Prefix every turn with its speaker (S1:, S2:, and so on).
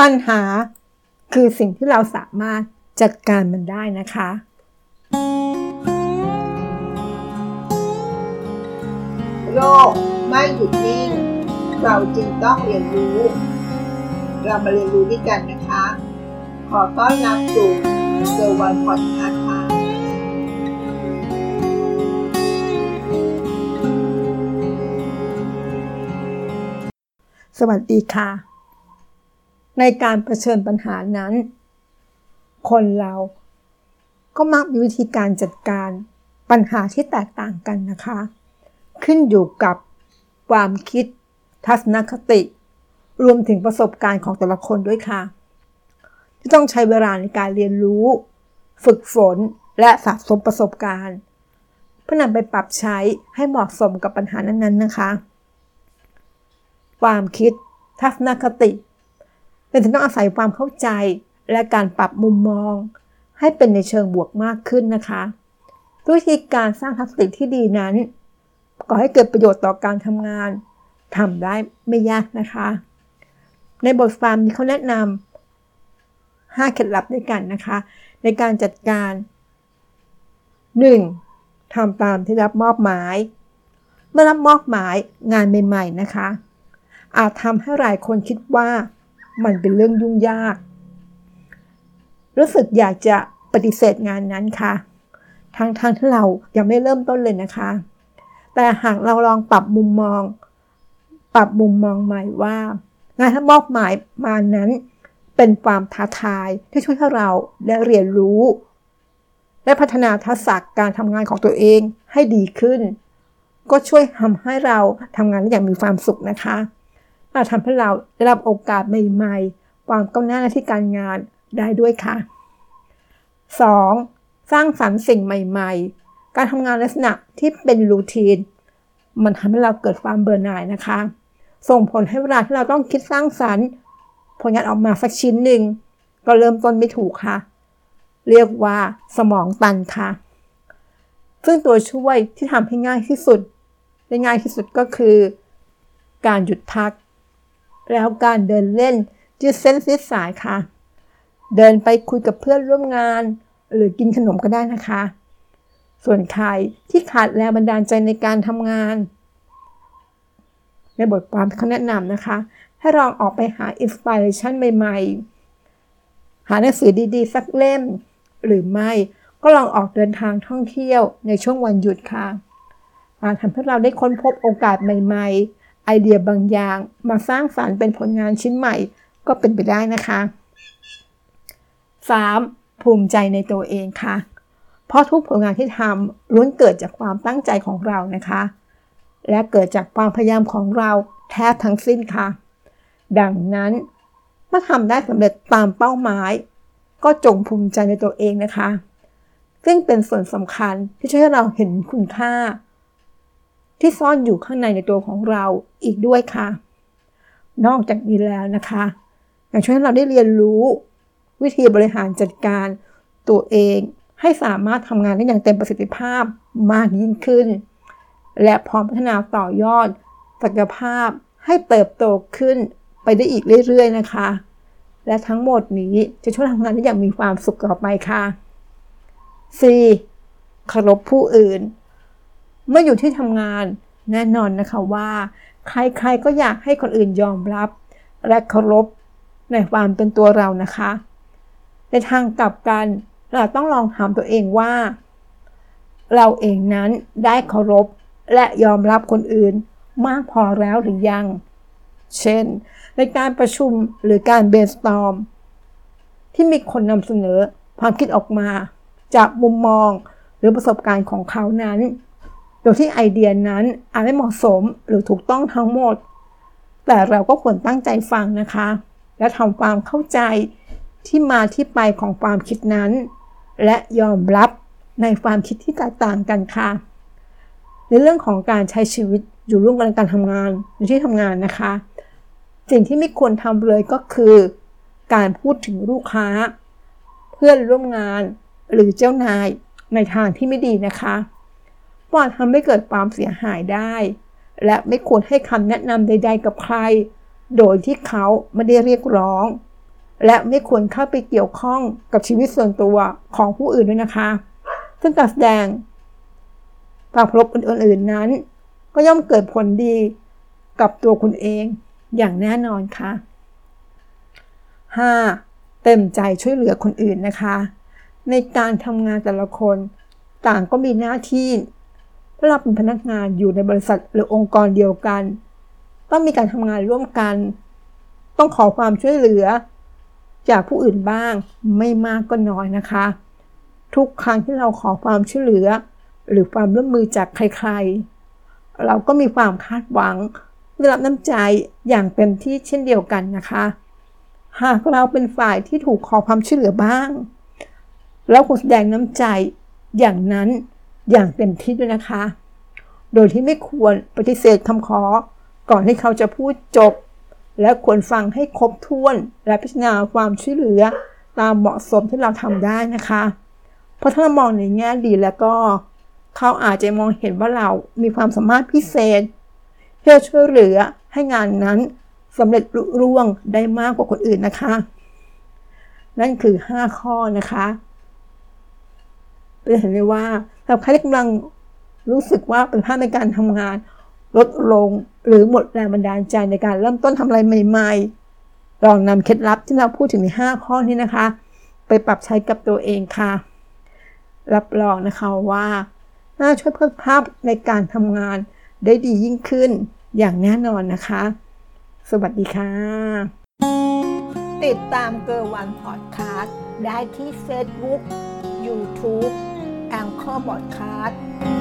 S1: ปัญหาคือสิ่งที่เราสามารถจัดการมันได้นะคะ
S2: โลกไม่หยุดนิ่ง เราจึงต้องเรียนรู้ เรามาเรียนรู้ด้วยกันนะคะ ขอต้อนรับสู่เซอร์วันพอดคาส์ค่ะ
S1: สวัสดีค่ะ ในการเผชิญปัญหานั้น คนเราก็มักมีวิธีการจัดการปัญหาที่แตกต่างกันนะคะ ขึ้นอยู่กับความคิดทัศนคติ รวมถึงประสบการณ์ของแต่ละคนด้วยค่ะ ที่ต้องใช้เวลาในการเรียนรู้ ฝึกฝนและสะสมประสบการณ์ เพื่อนำไปปรับใช้ให้เหมาะสมกับปัญหานั้นๆนะคะ ความคิดทัศนคติ เป็นต้องอาศัยความเข้าใจและการปรับมุมมอง ให้เป็นในเชิงบวกมากขึ้นนะคะวิธีการสร้างทัศนคติที่ดีนั้นก่อให้เกิดประโยชน์ต่อการทำงานทำได้ไม่ยากนะคะ ในบทความนี้เขาแนะนำ5เคล็ดลับด้วยกันนะคะ ในการจัดการ 1. ทำตามที่รับมอบหมาย เมื่อรับมอบหมายงานใหม่ ๆ นะคะ อาจทำให้หลายคนคิดว่า มันเป็นเรื่องยุ่งยาก รู้สึกอยากจะปฏิเสธงานนั้นค่ะทางทางที่เรายังไม่เริ่มต้นเลยนะคะ แต่หากเราลองปรับมุมมอง ปรับมุมมองใหม่ว่า งานที่มอบหมายมานั้นเป็นความท้าทายที่ช่วยให้เราได้เรียนรู้ และพัฒนาทักษะการทำงานของตัวเองให้ดีขึ้น ก็ช่วยทำให้เราทำงานได้อย่างมีความสุขนะคะ อาจทำให้เราได้รับโอกาสใหม่ๆ ความก้าวหน้าที่การงานได้ด้วยค่ะ 2. สร้างสรรค์สิ่งใหม่ ๆ การทำงานลักษณะที่เป็นรูทีน มันทำให้เราเกิดความเบื่อหน่ายนะคะ ส่งผลให้เวลาที่เราต้องคิดสร้างสรรค์ ผลงานออกมาสักชิ้นหนึ่ง ก็เริ่มต้นไม่ถูกค่ะ เรียกว่าสมองตันค่ะ ซึ่งตัวช่วยที่ทำให้ง่ายที่สุดได้ง่ายที่สุดก็คือ การหยุดพัก แล้วการเดินเล่นยืดเส้นยืดสายค่ะ เดินไปคุยกับเพื่อนร่วมงาน หรือกินขนมก็ได้นะคะ ส่วนใครที่ขาดแรงบันดาลใจในการทำงาน ในบทความเขาแนะนำนะคะ ให้ลองออกไปหาอินสปิเรชันใหม่ๆ หาหนังสือดีๆ สักเล่ม หรือไม่ก็ลองออกเดินทางท่องเที่ยวในช่วงวันหยุดค่ะอาจทำให้เราได้ค้นพบโอกาสใหม่ ๆ ไอเดียบางอย่าง มาสร้างสารรค์เป็นผลงานชิ้นใหม่ก็เป็นไปได้นะคะ 3. ภูมิใจในตัวเองค่ะ เพราะทุกผลงานที่ทำล้วนเกิดจากความตั้งใจของเรานะคะ และเกิดจากความพยายามของเราแทบทั้งสิ้นค่ะ ดังนั้นเมื่อทำได้สำเร็จตามเป้าหมาย ก็จงภูมิใจในตัวเองนะคะ ซึ่งเป็นส่วนสำคัญที่ช่วยให้เราเห็นคุณค่า ที่ซ่อนอยู่ข้างในในตัวของเราอีกด้วยค่ะ นอกจากนี้แล้วนะคะยังช่วยให้เราได้เรียนรู้วิธีบริหารจัดการตัวเอง ให้สามารถทำงานได้อย่างเต็มประสิทธิภาพมากยิ่งขึ้น และพร้อมพัฒนาต่อยอดศักยภาพให้เติบโตขึ้นไปได้อีกเรื่อยๆนะคะ และทั้งหมดนี้จะช่วยทำงานได้อย่างมีความสุขต่อไปค่ะ 4. เคารพผู้อื่น เมื่ออยู่ที่ทำงานแน่นอนนะคะว่า ใครๆก็อยากให้คนอื่นยอมรับ และเคารพในความเป็นตัวเรานะคะ ในทางกลับกันเราต้องลองถามตัวเองว่า เราเองนั้นได้เคารพและยอมรับคนอื่นมากพอแล้วหรือยัง เช่น ในการประชุมหรือการเบสตอมที่มีคนนำเสนอความคิดออกมา จากมุมมองหรือประสบการณ์ของเขานั้น โดยที่ไอเดียนั้นอาจไม่เหมาะสมหรือถูกต้องทั้งหมด แต่เราก็ควรตั้งใจฟังนะคะ และทำความเข้าใจที่มาที่ไปของความคิดนั้น และยอมรับในความคิดที่แตกต่างกันค่ะ ในเรื่องของการใช้ชีวิตอยู่ร่วมกันในการทำงานในที่ทำงานนะคะ สิ่งที่ไม่ควรทำเลยก็คือ การพูดถึงลูกค้า เพื่อนร่วมงานหรือเจ้านายในทางที่ไม่ดีนะคะ ปอาทำให้เกิดความเสียหายได้ และไม่ควรให้คำแนะนำใด ๆ กับใคร โดยที่เขาไม่ได้เรียกร้อง และไม่ควรเข้าไปเกี่ยวข้องกับชีวิตส่วนตัวของผู้อื่นด้วยนะคะ ซึ่งการแสดงความเคารพอื่นๆนั้น ก็ย่อมเกิดผลดีกับตัวคุณเองอย่างแน่นอนค่ะ 5. เต็มใจช่วยเหลือคนอื่นนะคะ ในการทำงานแต่ละคน ต่างก็มีหน้าที่ ถ้าเราเป็นพนักงานอยู่ในบริษัทหรือองค์กรเดียวกัน ต้องมีการทำงานร่วมกัน ต้องขอความช่วยเหลือ จากผู้อื่นบ้างไม่มากก็น้อยนะคะ ทุกครั้งที่เราขอความช่วยเหลือ หรือความร่วมมือจากใครๆ เราก็มีความคาดหวังได้รับน้ำใจอย่างเต็มที่เช่นเดียวกันนะคะ หากเราเป็นฝ่ายที่ถูกขอความช่วยเหลือบ้าง เราควรแสดงน้ำใจอย่างนั้น อย่างเต็มที่ด้วยนะคะ โดยที่ไม่ควรปฏิเสธคำขอ ก่อนที่เขาจะพูดจบ และควรฟังให้ครบถ้วน และพิจารณาความช่วยเหลือตามเหมาะสมที่เราทำได้นะคะ เพราะถ้าเรามองในแง่ดีแล้วก็ เขาอาจจะมองเห็นว่าเรามีความสามารถพิเศษที่จะช่วยเหลือให้งานนั้นสำเร็จลุล่วงได้มากกว่าคนอื่นนะคะ นั่นคือ 5 ข้อนะคะเป็นเห็นได้ว่า ถ้าใครที่กำลังรู้สึกว่าเป็นภาพในการทำงาน ลดลงหรือหมดแรงบันดาลใจในการเริ่มต้นทำอะไรใหม่ ๆ ลองนำเคล็ดลับที่เราพูดถึงใน 5 ข้อนี้นะคะ ไปปรับใช้กับตัวเองค่ะ รับรองนะคะว่าน่าช่วยเพิ่มภาพในการทำงานได้ดียิ่งขึ้นอย่างแน่นอนนะคะ สวัสดีค่ะ ติดตามเกอร์วันพอดคาสต์ได้ที่ Facebook YouTube แองเข้อบอดคาส